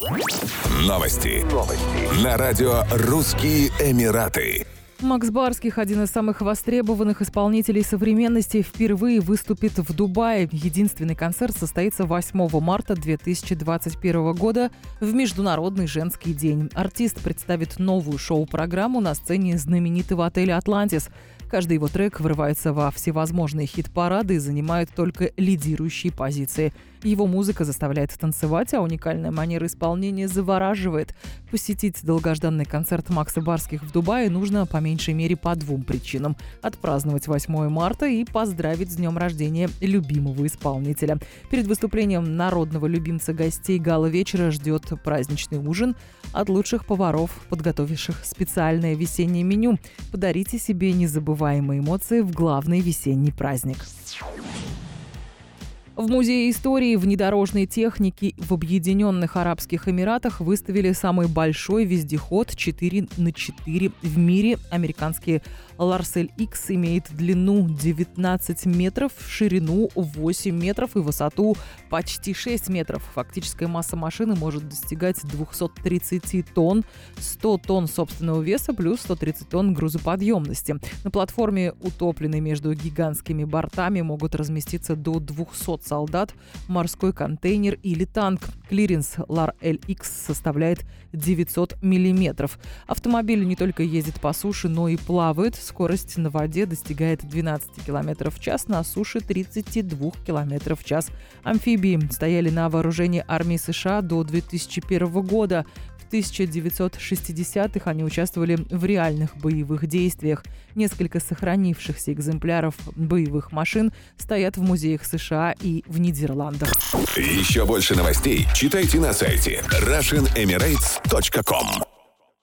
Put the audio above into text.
Новости. Новости. На радио «Русские Эмираты». Макс Барских, один из самых востребованных исполнителей современности, впервые выступит в Дубае. Единственный концерт состоится 8 марта 2021 года в Международный женский день. Артист представит новую шоу-программу на сцене знаменитого отеля «Атлантис». Каждый его трек врывается во всевозможные хит-парады и занимает только лидирующие позиции. Его музыка заставляет танцевать, а уникальная манера исполнения завораживает. Посетить долгожданный концерт Макса Барских в Дубае нужно по меньшей мере по двум причинам. Отпраздновать 8 марта и поздравить с днем рождения любимого исполнителя. Перед выступлением народного любимца гостей гала вечера ждет праздничный ужин от лучших поваров, подготовивших специальное весеннее меню. Подарите себе незабываемые эмоции в главный весенний праздник. В Музее истории внедорожной техники в Объединенных Арабских Эмиратах выставили самый большой вездеход 4 на 4 в мире. Американский Ларсель X имеет длину 19 метров, ширину 8 метров и высоту почти 6 метров. Фактическая масса машины может достигать 230 тонн, 100 тонн собственного веса плюс 130 тонн грузоподъемности. На платформе, утопленной между гигантскими бортами, могут разместиться до 200 солдат, морской контейнер или танк. Клиренс Лар LX составляет 900 миллиметров. Автомобиль не только ездит по суше, но и плавает. Скорость на воде достигает 12 км в час, на суше 32 км в час. Амфибии стояли на вооружении армии США до 2001 года. 1960-х они участвовали в реальных боевых действиях. Несколько сохранившихся экземпляров боевых машин стоят в музеях США и в Нидерландах. Еще больше новостей читайте на сайте RussianEmirates.com